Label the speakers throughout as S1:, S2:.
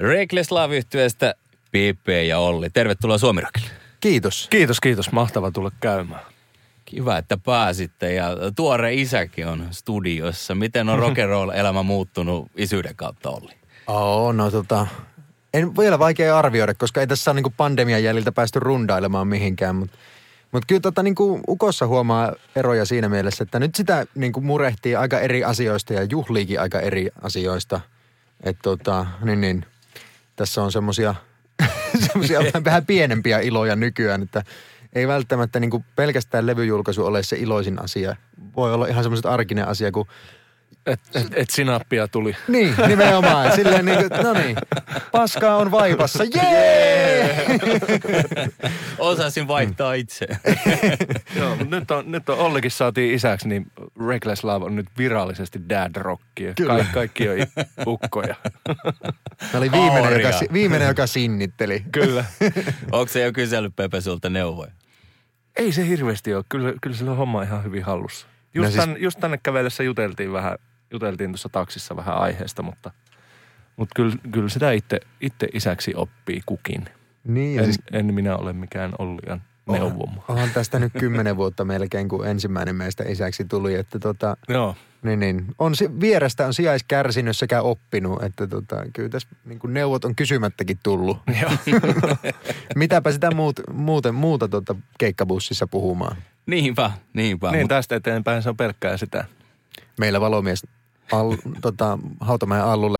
S1: Reckless Love yhtyeestä Pippe ja Olli. Tervetuloa Suomirokille.
S2: Kiitos.
S3: Kiitos, kiitos. Mahtava tulla käymään.
S1: Kiva, että pääsitte ja tuore isäkin on studiossa. Miten on rock'n'roll-elämä muuttunut isyyden kautta, Olli?
S2: Oo, no tota, en vielä vaikea arvioida, koska ei tässä ole niin pandemian jäljiltä päästy rundailemaan mihinkään, mutta mutta kyllä tota, niin kuin Ukossa huomaa eroja siinä mielessä, että nyt sitä niin kuin murehtii aika eri asioista ja juhliikin aika eri asioista. Että tota, niin, niin, tässä on semmoisia semmoisia vähän pienempiä iloja nykyään, että ei välttämättä niin kuin pelkästään levyjulkaisu ole se iloisin asia. Voi olla ihan semmoiset arkinen asia, kun
S3: et, et, et sinappia tuli.
S2: Niin, nimenomaan. Silleen niin kuin, no niin, paskaa on vaipassa. Jee!
S1: Osasin vaihtaa itse.
S3: Joo, mutta nyt on, nyt on Ollikin saatiin isäksi, niin Reckless Love on nyt virallisesti dad rockia. Ka- kaikki on ukkoja.
S2: Mä oli viimeinen, joka, viimeinen, joka sinnitteli.
S3: Kyllä.
S1: Onko se jo kysellyt Pepe sulta neuvoja?
S3: Ei se hirveästi ole. Kyllä, kyllä sillä on homma ihan hyvin hallussa. Just, no siis... tänne, just tänne kävellessä juteltiin vähän juteltiin tuossa taksissa vähän aiheesta, mutta, mutta kyllä, kyllä sitä itse, itse isäksi oppii kukin.
S2: Niin,
S3: en,
S2: siis...
S3: en minä ole mikään Ollian neuvoma.
S2: Onhan tästä nyt kymmenen vuotta melkein, kun ensimmäinen meistä isäksi tuli. Että tota,
S3: Joo.
S2: Niin, niin. On, vierestä on sijais kärsinyt sekä oppinut, että tota, kyllä tässä niin kuin neuvot on kysymättäkin tullut. Mitäpä sitä muut, muuten, muuta tota keikkabussissa puhumaan.
S1: Niinpä, niinpä.
S3: Niin, tästä eteenpäin se on pelkkää sitä.
S2: Meillä valomies al, tota, Hautamäen Allulle.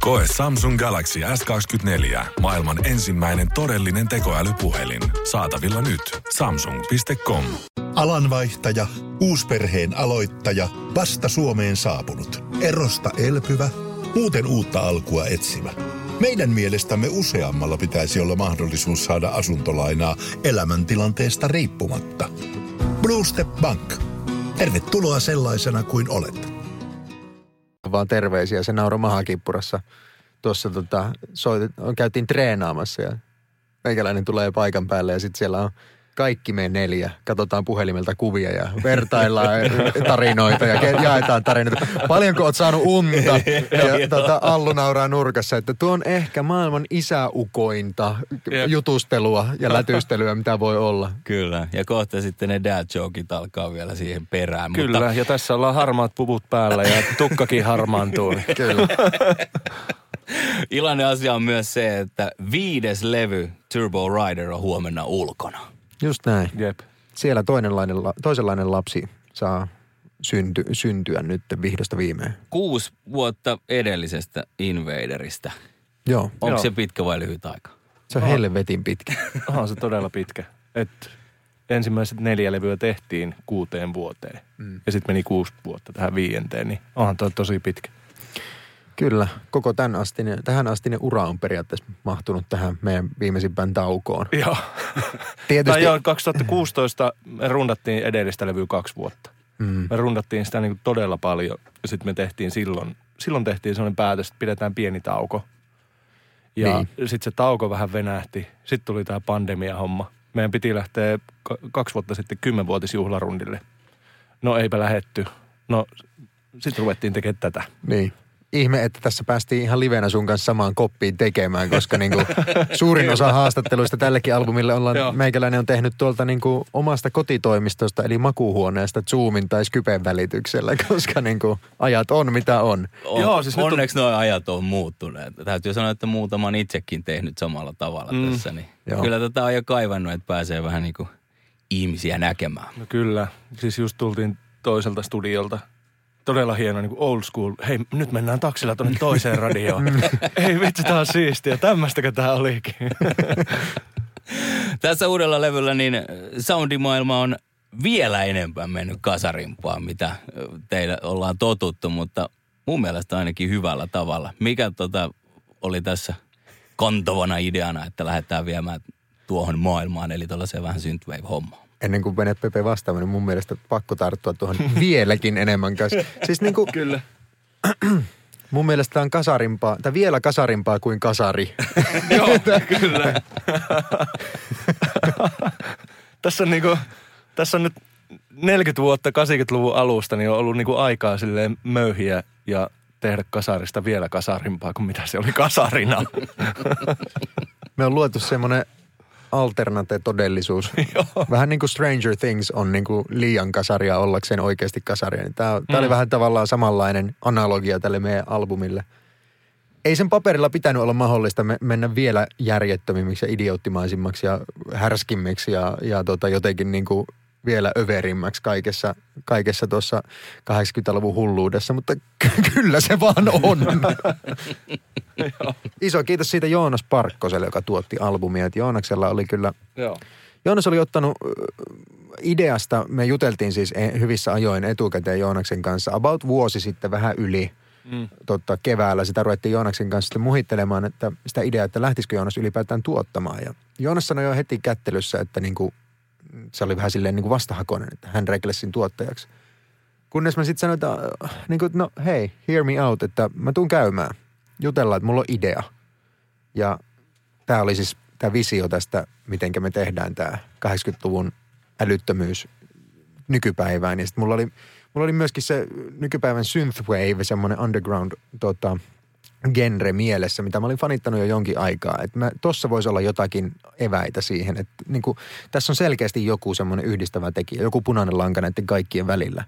S4: Koe Samsung Galaxy S24. Maailman ensimmäinen todellinen tekoälypuhelin. Saatavilla nyt. Samsung.com.
S5: Alanvaihtaja, uusperheen aloittaja, vasta Suomeen saapunut, erosta elpyvä, muuten uutta alkua etsimä. Meidän mielestämme useammalla pitäisi olla mahdollisuus saada asuntolainaa elämäntilanteesta riippumatta. Blue Step Bank. Tervetuloa sellaisena kuin olet
S2: vaan terveisiä. Se nauro mahakippurassa. Tuossa tota, soit, käytiin treenaamassa ja meikäläinen tulee paikan päälle ja sitten siellä on kaikki me neljä. Katsotaan puhelimelta kuvia ja vertaillaan tarinoita ja jaetaan tarinoita. Paljonko oot saanut unta? Ja tota, Allu nauraa nurkassa, että tuo on ehkä maailman isäukointa jutustelua ja lätystelyä, mitä voi olla.
S1: Kyllä, ja kohta sitten ne dad jokit alkaa vielä siihen perään.
S3: Kyllä, mutta... ja tässä ollaan harmaat puvut päällä ja tukkakin harmaantuu.
S2: Kyllä.
S1: Iloinen asia on myös se, että viides levy Turbo Rider on huomenna ulkona.
S2: Just näin.
S3: Jep.
S2: Siellä toinenlainen, toisenlainen lapsi saa synty, syntyä nyt vihdosta viimein.
S1: Kuusi vuotta edellisestä Invaderista.
S2: Joo.
S1: Onko
S3: Joo.
S1: se pitkä vai lyhyt aika?
S2: Se on oh. helvetin pitkä.
S3: Onhan se todella pitkä. Et ensimmäiset neljä levyä tehtiin kuuteen vuoteen. Mm. Ja sitten meni kuusi vuotta tähän viienteen, niin onhan toi tosi pitkä.
S2: Kyllä, koko tämän astinen, tähän astinen ura on periaatteessa mahtunut tähän meidän viimeisimpään taukoon.
S3: Joo.
S2: Tietysti...
S3: Tai joo, 2016 me rundattiin edellistä levyä kaksi vuotta. Mm. Me rundattiin sitä niin todella paljon ja sitten me tehtiin silloin, silloin tehtiin sellainen päätös, että pidetään pieni tauko. Ja niin. sitten se tauko vähän venähti. Sitten tuli tämä pandemia-homma. Meidän piti lähteä kaksi vuotta sitten kymmenvuotisjuhlarundille. No eipä lähetty. No sitten ruvettiin tekemään tätä.
S2: Niin. Ihme, että tässä päästiin ihan livenä sun kanssa samaan koppiin tekemään, koska niinku suurin osa haastatteluista tällekin albumille ollaan,
S3: Joo.
S2: meikäläinen on tehnyt tuolta niinku omasta kotitoimistosta, eli makuuhuoneesta Zoomin tai Skypen välityksellä, koska niinku ajat on mitä on.
S1: On,
S3: Joo, siis nyt on-
S1: onneksi nuo ajat on muuttuneet. Täytyy sanoa, että muutaman itsekin tehnyt samalla tavalla mm. tässä. Niin
S2: Joo.
S1: kyllä tätä on jo kaivannut, että pääsee vähän niin kuin ihmisiä näkemään.
S3: No kyllä. Siis just tultiin toiselta studiolta. Todella hieno niin kuin old school. Hei, nyt mennään taksilla tuonne toiseen radioon. Ei vitsi, tää on siistiä. Tämmöistäkö tää olikin?
S1: Tässä uudella levyllä niin soundimaailma on vielä enempää mennyt kasarimpaan, mitä teillä ollaan totuttu, mutta mun mielestä ainakin hyvällä tavalla. Mikä tota oli tässä kantavana ideana, että lähdetään viemään tuohon maailmaan, eli tällaiseen vähän synthwave-hommaan?
S2: Ennen kuin menet Pepe vastaamaan, niin mun mielestä pakko tarttua tuohon vieläkin enemmän kanssa. Siis niinku,
S3: kyllä.
S2: mun mielestä tää on kasarimpaa, tai vielä kasarimpaa kuin kasari.
S3: Joo, kyllä. tässä on niinku, tässä on nyt 40 vuotta 80-luvun alusta, niin on ollut niinku aikaa silleen möyhiä ja tehdä kasarista vielä kasarimpaa kuin mitä se oli kasarina.
S2: Me on luotu semmoinen alternate-todellisuus. vähän niin kuin Stranger Things on niin kuin liian kasaria ollakseen oikeasti kasaria. Niin Tämä, tämä oli vähän tavallaan samanlainen analogia tälle meidän albumille. Ei sen paperilla pitänyt olla mahdollista me- mennä vielä järjettömimmiksi ja idioottimaisimmaksi ja härskimmiksi ja, ja tota jotenkin niin kuin vielä överimmäksi kaikessa, kaikessa tuossa 80-luvun hulluudessa, mutta ky- kyllä se vaan on. Iso kiitos siitä Joonas Parkkoselle, joka tuotti albumia. Et Joonaksella oli kyllä,
S3: Joo.
S2: Joonas oli ottanut ideasta, me juteltiin siis e- hyvissä ajoin etukäteen Joonaksen kanssa, about vuosi sitten vähän yli
S3: Mm.
S2: totta, keväällä. Sitä ruvettiin Joonaksen kanssa sitten muhittelemaan, että sitä ideaa, että lähtisikö Joonas ylipäätään tuottamaan. Ja Joonas sanoi jo heti kättelyssä, että niinku, se oli vähän silleen niinku vastahakoinen, että hän Recklessin tuottajaksi. Kunnes mä sitten sanoin, että äh, niin kuin, no hei, hear me out, että mä tuun käymään. Jutellaan, että mulla on idea. Ja tämä oli siis tämä visio tästä, miten me tehdään tämä 80-luvun älyttömyys nykypäivään. Ja sitten mulla oli, mulla oli myöskin se nykypäivän synthwave, semmoinen underground tota, genre mielessä, mitä mä olin fanittanut jo jonkin aikaa. Että mä, tossa voisi olla jotakin eväitä siihen, että niin kuin, tässä on selkeästi joku semmoinen yhdistävä tekijä, joku punainen lanka näiden kaikkien välillä.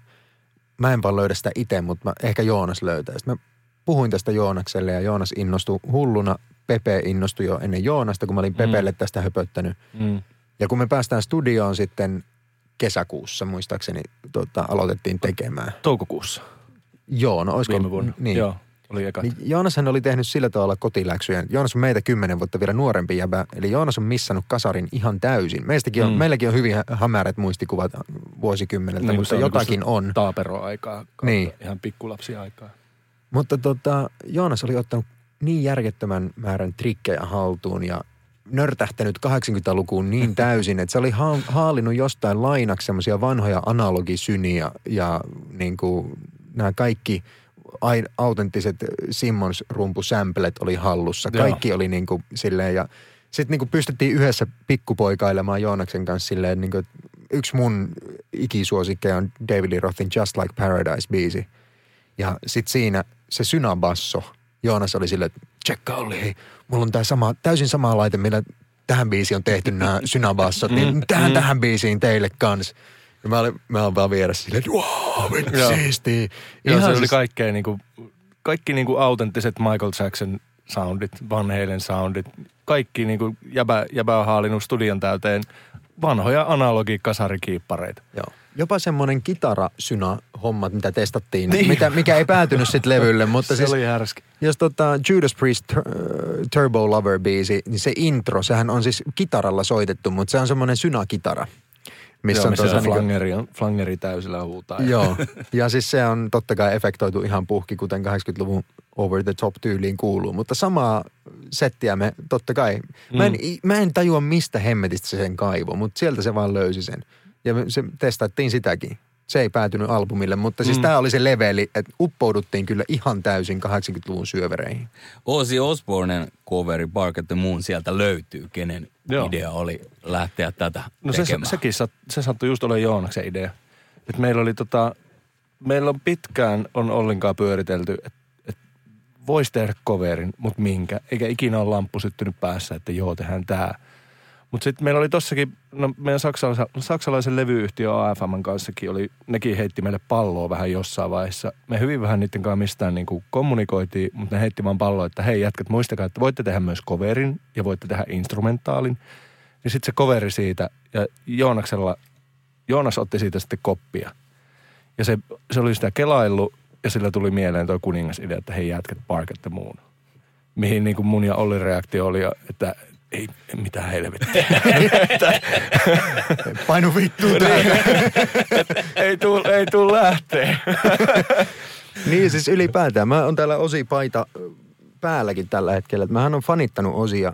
S2: Mä en vaan löydä sitä itse, mutta mä, ehkä Joonas löytää. Sitten mä puhuin tästä Joonakselle ja Joonas innostui hulluna. Pepe innostui jo ennen Joonasta, kun mä olin Pepelle tästä höpöttänyt.
S3: Mm.
S2: Ja kun me päästään studioon sitten kesäkuussa, muistaakseni, tota, aloitettiin tekemään.
S3: Toukokuussa
S2: Joo, no olisiko...
S3: viime vuonna.
S2: Niin.
S3: Joo, oli eka.
S2: Niin Joonashan oli tehnyt sillä tavalla kotiläksyjä. Joonas on meitä kymmenen vuotta vielä nuorempi jäbä. Eli Joonas on missannut kasarin ihan täysin. Meistäkin on,
S3: Mm.
S2: meilläkin on hyvin hä- hämärät muistikuvat vuosikymmeneltä, niin, mutta
S3: on
S2: jotakin
S3: niinku
S2: on.
S3: Taaperoaikaa.
S2: Niin.
S3: Ihan pikkulapsiaikaa.
S2: Mutta tota, Joonas oli ottanut niin järjettömän määrän trikkejä haltuun ja nörtähtänyt 80-lukuun niin täysin, että se oli ha- haalinut jostain lainaksi semmoisia vanhoja analogisyniä ja niin kuin nämä kaikki ai- autenttiset Simmons-rumpusämplet oli hallussa.
S3: Joo.
S2: Kaikki oli niin kuin silleen ja sitten niin kuin pystyttiin yhdessä pikkupoikailemaan Joonaksen kanssa silleen, niin kuin, yksi mun ikisuosikkeja on David Lee Rothin Just Like Paradise-biisi. Ja sitten siinä se synabasso, Joonas oli silleen, että tsekka oli, hei, mulla on tää sama, täysin sama laite, millä tähän biisiin on tehty nämä synabassot, niin tähän, tähän biisiin teille kans. Ja mä olin, mä olin vaan vieressä silleen, että wow, vittu
S3: Joo.
S2: siistii.
S3: Joo, se
S2: Ihan
S3: oli
S2: siis-
S3: kaikkea niinku, kaikki niinku autenttiset Michael Jackson soundit, Van Halen soundit, kaikki niinku jäbä, jäbä on haalinut studion täyteen vanhoja analogi-kasarikiippareita.
S2: Joo. Jopa semmoinen kitarasyna hommat, mitä testattiin, niin. mitä, mikä ei päätynyt sitten levylle, mutta
S3: Se
S2: siis
S3: oli härski.
S2: jos tota Judas Priest Tur- Turbo Lover biisi, niin se intro, sehän on siis kitaralla soitettu, mutta se on semmoinen synakitara. Missä
S3: Joo,
S2: on
S3: missä
S2: niinku-
S3: flangeri, on, flangeri täysillä huutaa.
S2: Joo, ja siis se on totta kai efektoitu ihan puhki, kuten 80-luvun over the top tyyliin kuuluu. Mutta samaa settiä me totta kai, mä en, mä en tajua mistä hemmetistä se sen kaivo, mutta sieltä se vaan löysi sen. Ja se testattiin sitäkin. Se ei päätynyt albumille, mutta siis
S3: Mm.
S2: tämä oli se leveli, että uppouduttiin kyllä ihan täysin 80-luvun syövereihin.
S1: Ozzy Osbournen coveri Bark at the Moon sieltä löytyy, kenen
S3: Joo.
S1: idea oli lähteä tätä
S3: No se,
S1: tekemään.
S3: sekin sat, se sattui just olemaan Joonaksen idea. Et meillä oli tota, meillä on pitkään on ollenkaan pyöritelty, että et voisi tehdä coverin, mutta minkä. Eikä ikinä ole lamppu syttynyt päässä, että joo, tehdään tämä. Mutta sitten meillä oli tossakin, no meidän saksalaisen, saksalaisen levyyhtiö AFM kanssakin oli, nekin heitti meille palloa vähän jossain vaiheessa. Me hyvin vähän niiden kanssa mistään niin kuin kommunikoitiin, mutta ne heitti vaan palloa, että hei jätkät, muistakaa, että voitte tehdä myös coverin ja voitte tehdä instrumentaalin. Ja sitten se coveri siitä, ja Joonaksella, Joonas otti siitä sitten koppia. Ja se, se oli sitä kelaillut, ja sillä tuli mieleen tuo kuningasidea, että hei jätkät, Bark at the Moon. Mihin niin kuin mun ja Olli reaktio oli, että ei, mitään helvettiä.
S2: Painu vittu
S3: ei tuu, ei tuu lähteä.
S2: niin siis ylipäätään. Mä oon täällä Osi paita päälläkin tällä hetkellä. Mähän on fanittanut Osia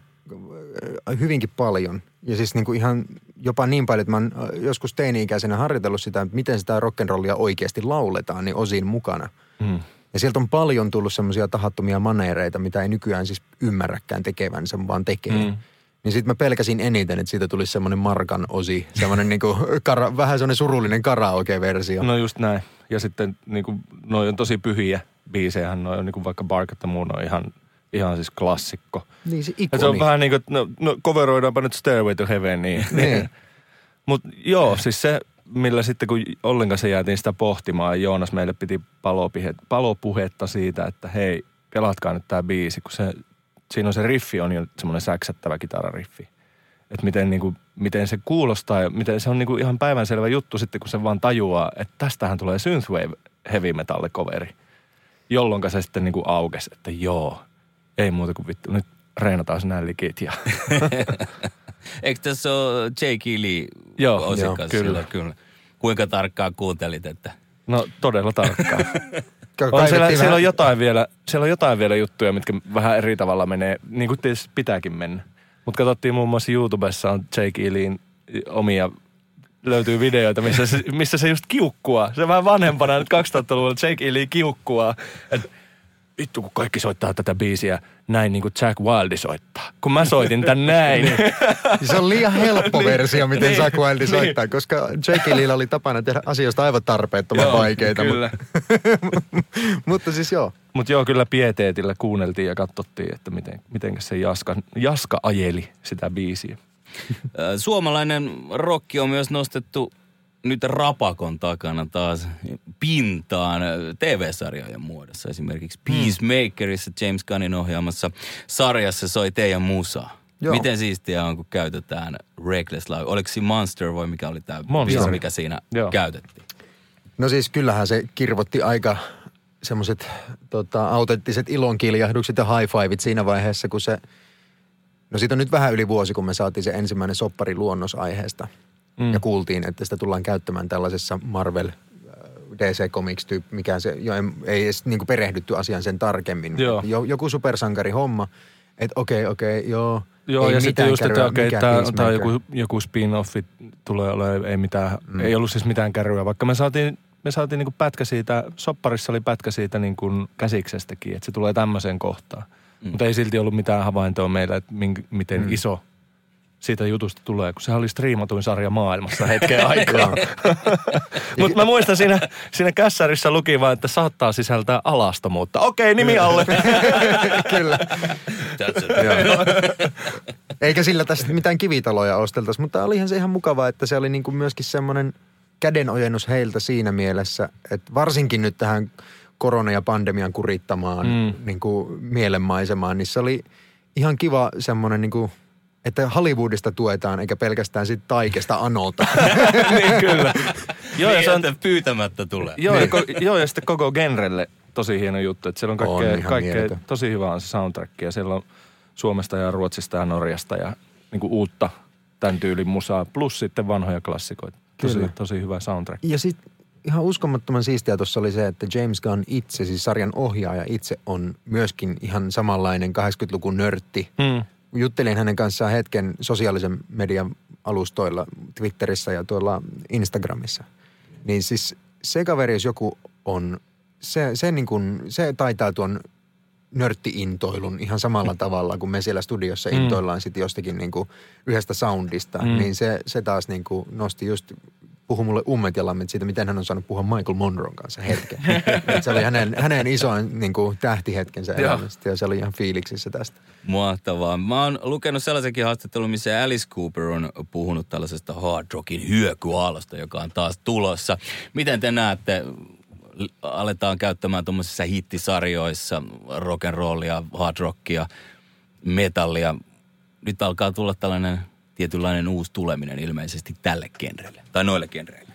S2: hyvinkin paljon. Ja siis niin kuin ihan jopa niin paljon, että mä oon joskus teini-ikäisenä harjoitellut sitä, että miten sitä rock'n'rollia oikeasti lauletaan, niin Osin mukana. Mm. Ja sieltä on paljon tullut semmoisia tahattomia maneereita, mitä ei nykyään siis ymmärräkään tekevänsä, vaan tekee. Mm. Niin sitten mä pelkäsin eniten, että siitä tulisi semmoinen Markan osi, semmoinen niinku kara, vähän semmoinen surullinen karaoke-versio.
S3: No just näin. Ja sitten niinku, noi on tosi pyhiä biisejä, noi on niinku vaikka Bark at the Moon on ihan, ihan siis klassikko.
S2: Niin se ikoni.
S3: Ja se on vähän niin kuin, no, no coveroidaanpa nyt Stairway to Heaven, niin. niin. Mutta joo, siis se, millä sitten kun Ollin kanssa jäätiin sitä pohtimaan, Joonas meille piti palopuhetta siitä, että hei, pelatkaa nyt tämä biisi, kun se, siinä on se riffi on jo semmoinen säksättävä kitarariffi. Että miten, niin kuin, miten se kuulostaa ja miten se on niin kuin ihan päivänselvä juttu sitten, kun se vaan tajuaa, että tästähän tulee synthwave heavy metal coveri. Jolloin se sitten niin kuin aukesi, että joo, ei muuta kuin vittu, nyt reenataan nämä likit ja...
S1: Eikö tässä ole J.K. Lee
S3: Joo, joo kyllä.
S1: kyllä. Kuinka tarkkaan kuuntelit, että...
S3: No todella tarkkaan. on siellä, siellä, on jotain vielä, siellä on jotain vielä juttuja, mitkä vähän eri tavalla menee, niin kuin tietysti pitääkin mennä. Mutta katsottiin muun muassa YouTubessa on Jake Iliin omia löytyy videoita, missä se, missä se just kiukkua. Se vähän vanhempana nyt 2000-luvulla Jake Lee kiukkua. Että vittu kun kaikki soittaa tätä biisiä näin niin kuin Jack Wilde soittaa. Kun mä soitin tän näin. niin.
S2: Se on liian helppo niin. versio, miten niin. Jack Wilde soittaa, niin. koska Jake Leella oli tapana tehdä asioista aivan tarpeettoman joo, vaikeita.
S3: Kyllä.
S2: mutta siis joo.
S3: Mutta joo, kyllä pieteetillä kuunneltiin ja katsottiin, että miten, miten se Jaska, Jaska ajeli sitä biisiä.
S1: Suomalainen rokki on myös nostettu nyt rapakon takana taas pintaan TV-sarjojen muodossa. Esimerkiksi hmm. Peacemakerissa James Gunnin ohjaamassa sarjassa soi teidän musaa. Joo. Miten siistiä on, kun käytetään Reckless Live? Oliko se Monster vai mikä oli tämä biisi, mikä siinä Joo. käytettiin?
S2: No siis kyllähän se kirvotti aika semmoiset tota, autenttiset ilonkiljahdukset ja high fiveit siinä vaiheessa, kun se... No siitä on nyt vähän yli vuosi, kun me saatiin se ensimmäinen soppari luonnosaiheesta – mm. ja kuultiin, että sitä tullaan käyttämään tällaisessa Marvel äh, DC Comics tyyppi, mikä se, jo, ei edes niin kuin perehdytty asian sen tarkemmin.
S3: Joo.
S2: Joku supersankari homma, että okei, okay, okei, okay, joo.
S3: Joo, ei ja sitten just, että okei, okay, tämä joku, joku spin-offi tulee olemaan, ei mitään, mm. ei ollut siis mitään kärryä, vaikka me saatiin me saatiin niin pätkä siitä, sopparissa oli pätkä siitä niin kuin käsiksestäkin, että se tulee tämmöiseen kohtaan. Mm. Mutta ei silti ollut mitään havaintoa meillä, että mink, miten mm. iso siitä jutusta tulee, kun sehän oli striimatuin sarja maailmassa hetken aikaa. Mutta mä muistan siinä, siinä kässärissä luki vaan, että saattaa sisältää alastomuutta. Okei, nimi alle.
S2: Kyllä. Eikä sillä tästä mitään kivitaloja osteltaisi, mutta olihan se ihan mukavaa, että se oli niinku myöskin semmoinen kädenojennus heiltä siinä mielessä, että varsinkin nyt tähän korona- ja pandemian kurittamaan mm. niin kuin mielenmaisemaan, niin se oli ihan kiva semmoinen niin kuin – että Hollywoodista tuetaan, eikä pelkästään sit taikesta anolta.
S3: niin kyllä.
S1: joo, ja niin, se on pyytämättä tulee.
S3: Joo, niin. ja, joo, ja sitten koko genrelle tosi hieno juttu, että siellä on kaikkea, on kaikkea tosi hyvää on se soundtrack, ja siellä on Suomesta ja Ruotsista ja Norjasta ja niin kuin uutta tämän tyylin musaa, plus sitten vanhoja klassikoita. Tosi, tosi hyvä soundtrack.
S2: Ja sitten ihan uskomattoman siistiä tuossa oli se, että James Gunn itse, siis sarjan ohjaaja itse on myöskin ihan samanlainen 80-luvun nörtti. Hmm juttelin hänen kanssaan hetken sosiaalisen median alustoilla, Twitterissä ja tuolla Instagramissa. Niin siis se kaveri, jos joku on, se, se, niin kuin, se taitaa tuon nörtti-intoilun ihan samalla tavalla, kun me siellä studiossa mm. intoillaan sitten jostakin niin kuin yhdestä soundista. Mm. Niin se, se taas niin kuin nosti just puhui mulle ummet ja lammet siitä, miten hän on saanut puhua Michael Monroon kanssa hetken. Et se oli hänen, hänen isoin niin kuin, tähtihetkensä elämästä ja se oli ihan fiiliksissä tästä.
S1: Mahtavaa. Mä oon lukenut sellaisenkin haastattelun, missä Alice Cooper on puhunut tällaisesta hard rockin hyökyaallosta, joka on taas tulossa. Miten te näette, aletaan käyttämään tuommoisissa hittisarjoissa rock'n'rollia, hard rockia, metallia. Nyt alkaa tulla tällainen tietynlainen uusi tuleminen ilmeisesti tälle genrelle, tai noille genreille.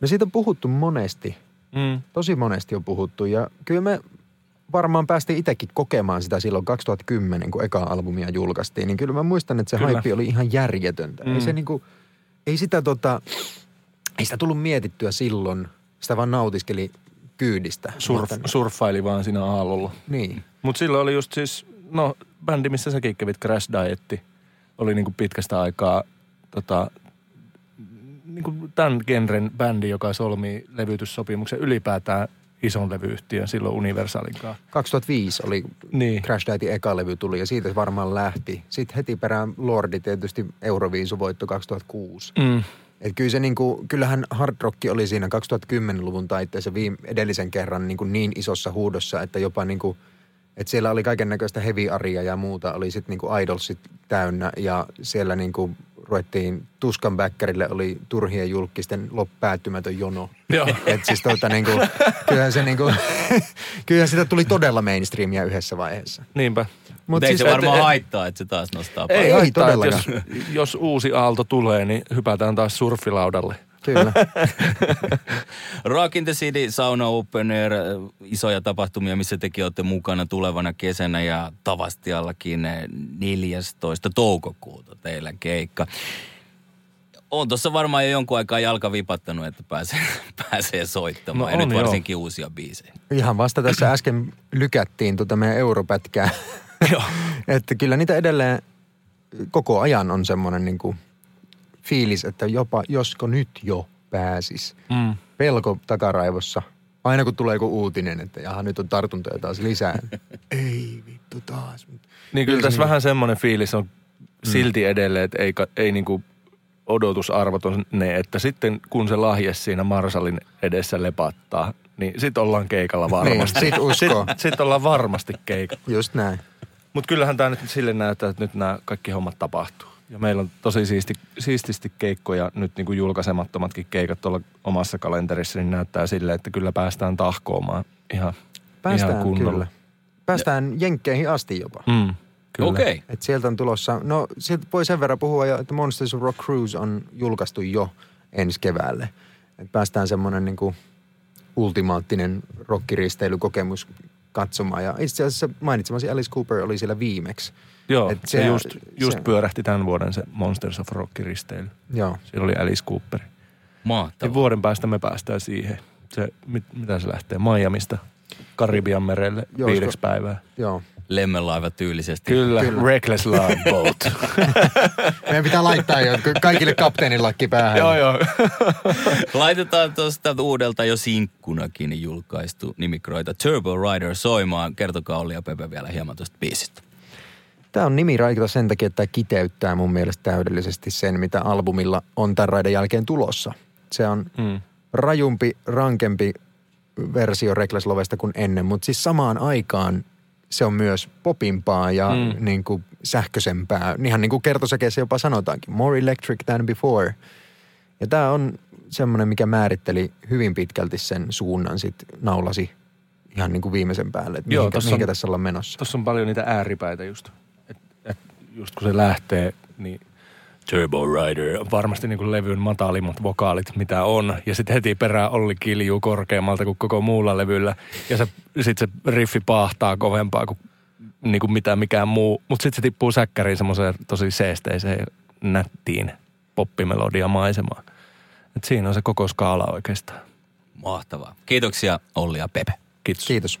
S2: No siitä on puhuttu monesti,
S3: Mm.
S2: tosi monesti on puhuttu ja kyllä me varmaan päästiin itsekin kokemaan sitä silloin 2010, kun eka albumia julkaistiin. Niin kyllä mä muistan, että se
S3: Kyllä.
S2: haippi oli ihan järjetöntä. Mm. Ei se niinku, ei sitä tota, ei sitä tullut mietittyä silloin. Sitä vaan nautiskeli kyydistä.
S3: Surf, surffaili vaan siinä aallolla.
S2: Niin.
S3: Mutta silloin oli just siis, no bändi, missä säkin kävit, Crash Dietti, oli niinku pitkästä aikaa tota, niinku tämän genren bändi, joka solmii levytyssopimuksen ylipäätään ison levyyhtiön silloin Universalin kanssa.
S2: 2005 oli
S3: Niin.
S2: Crash Dietin eka levy tuli ja siitä se varmaan lähti. Sitten heti perään Lordi tietysti Euroviisuvoitto 2006.
S3: Mm.
S2: Et kyllä se niinku, kyllähän hard rock oli siinä 2010-luvun taitteessa viime, edellisen kerran niinku niin isossa huudossa, että jopa niinku, että siellä oli kaiken näköistä heavy aria ja muuta, oli sitten niinku idolsit täynnä ja siellä niinku ruvettiin Tuskan Bäkkärille oli turhien julkisten lop päättymätön jono.
S3: Joo.
S2: Et siis tota niinku, kyllähän se niinku, kyllähän sitä tuli todella mainstreamia yhdessä vaiheessa.
S3: Niinpä.
S1: Mutta ei
S2: siis-
S1: se varmaan
S3: et-
S1: haittaa, että se taas nostaa
S3: Ei,
S2: Ei
S1: paljon.
S3: haittaa, jos, jos uusi aalto tulee, niin hypätään taas surfilaudalle.
S2: Kyllä.
S1: Rock in the City, Sauna Open Air, äh, isoja tapahtumia, missä tekin olette mukana tulevana kesänä ja Tavastiallakin äh, 14. toukokuuta teillä keikka. On tuossa varmaan jo jonkun aikaa jalka vipattanut, että pääsee, pääsee soittamaan.
S3: No
S1: ja
S3: on
S1: nyt
S3: joo.
S1: varsinkin uusia biisejä.
S2: Ihan vasta tässä äsken lykättiin tuota meidän europätkää. että kyllä niitä edelleen koko ajan on semmoinen niin kuin fiilis, että jopa josko nyt jo pääsis.
S3: Mm.
S2: Pelko takaraivossa. Aina kun tulee joku uutinen, että jaha nyt on tartuntoja taas lisää. Ei vittu taas.
S3: Niin kyllä tässä
S2: niin-
S3: vähän semmoinen fiilis on silti edelleen, että ei, ei niinku odotusarvot on ne, että sitten kun se lahje siinä Marsalin edessä lepattaa, niin sit ollaan keikalla varmasti.
S2: Niin, sit uskoo.
S3: Sit, sit ollaan varmasti keikalla.
S2: Just näin.
S3: Mutta kyllähän tämä nyt sille näyttää, että nyt nämä kaikki hommat tapahtuu. Ja meillä on tosi siisti, siististi keikkoja, nyt niin kuin julkaisemattomatkin keikat tuolla omassa kalenterissa, niin näyttää silleen, että kyllä päästään tahkoamaan ihan,
S2: Päästään
S3: ihan kunnolla.
S2: kyllä. Päästään jenkkeihin asti jopa.
S3: Mm, kyllä.
S1: Okei. Okay.
S2: Et sieltä on tulossa, no sieltä voi sen verran puhua jo, että Monsters of Rock Cruise on julkaistu jo ensi keväälle. Et päästään semmoinen niinku ultimaattinen rockiristeilykokemus katsomaan. Ja itse asiassa mainitsemasi Alice Cooper oli siellä viimeksi.
S3: Joo,
S2: Et
S3: se,
S2: se-
S3: just, just
S2: se-
S3: pyörähti tämän vuoden se Monsters of Rock risteily.
S2: Joo,
S3: Siellä oli Alice Cooper.
S1: Mahtavaa.
S3: Ja vuoden päästä me päästään siihen. Se, mit, mitä se lähtee? Miamista Karibian merelle
S2: Joo,
S3: viideksi
S2: olisiko-
S3: päivää.
S2: joo.
S1: Lemmenlaiva tyylisesti.
S3: Kyllä,
S2: Kyllä.
S3: Kyllä. Reckless Love Boat.
S2: Meidän pitää laittaa jo kaikille kapteenin lakki päähän.
S3: joo, joo.
S1: Laitetaan tuosta uudelta jo sinkkunakin julkaistu nimikroita Turbo Rider soimaan. Kertokaa Olli ja Pepe vielä hieman tuosta biisistä.
S2: Tämä on nimiraikata sen takia, että tämä kiteyttää mun mielestä täydellisesti sen, mitä albumilla on tämän raiden jälkeen tulossa. Se on
S3: Mm.
S2: rajumpi, rankempi versio Reckless Lovesta kuin ennen, mutta siis samaan aikaan se on myös popimpaa ja
S3: Mm.
S2: mm. niin kuin sähköisempää. Ihan niin kuin kertosäkeessä jopa sanotaankin, more electric than before. Ja tämä on semmoinen, mikä määritteli hyvin pitkälti sen suunnan sit naulasi ihan niin kuin viimeisen päälle, että
S3: Joo,
S2: mihinkä,
S3: tossa on-
S2: mihinkä tässä ollaan menossa.
S3: Tuossa on paljon niitä ääripäitä just. Just kun se lähtee, niin Turbo Rider on varmasti niin kuin levyn matalimmat vokaalit, mitä on. Ja sitten heti perään Olli kiljuu korkeammalta kuin koko muulla levyllä. Ja sitten se riffi paahtaa kovempaa kuin, niin kuin mitä mikään muu. Mutta sitten se tippuu säkkäriin semmoiseen tosi seesteiseen ja nättiin poppimelodia maisemaan. Et siinä on se koko skaala oikeastaan.
S1: Mahtavaa. Kiitoksia Olli ja Pepe.
S3: Kiitos.
S2: Kiitos.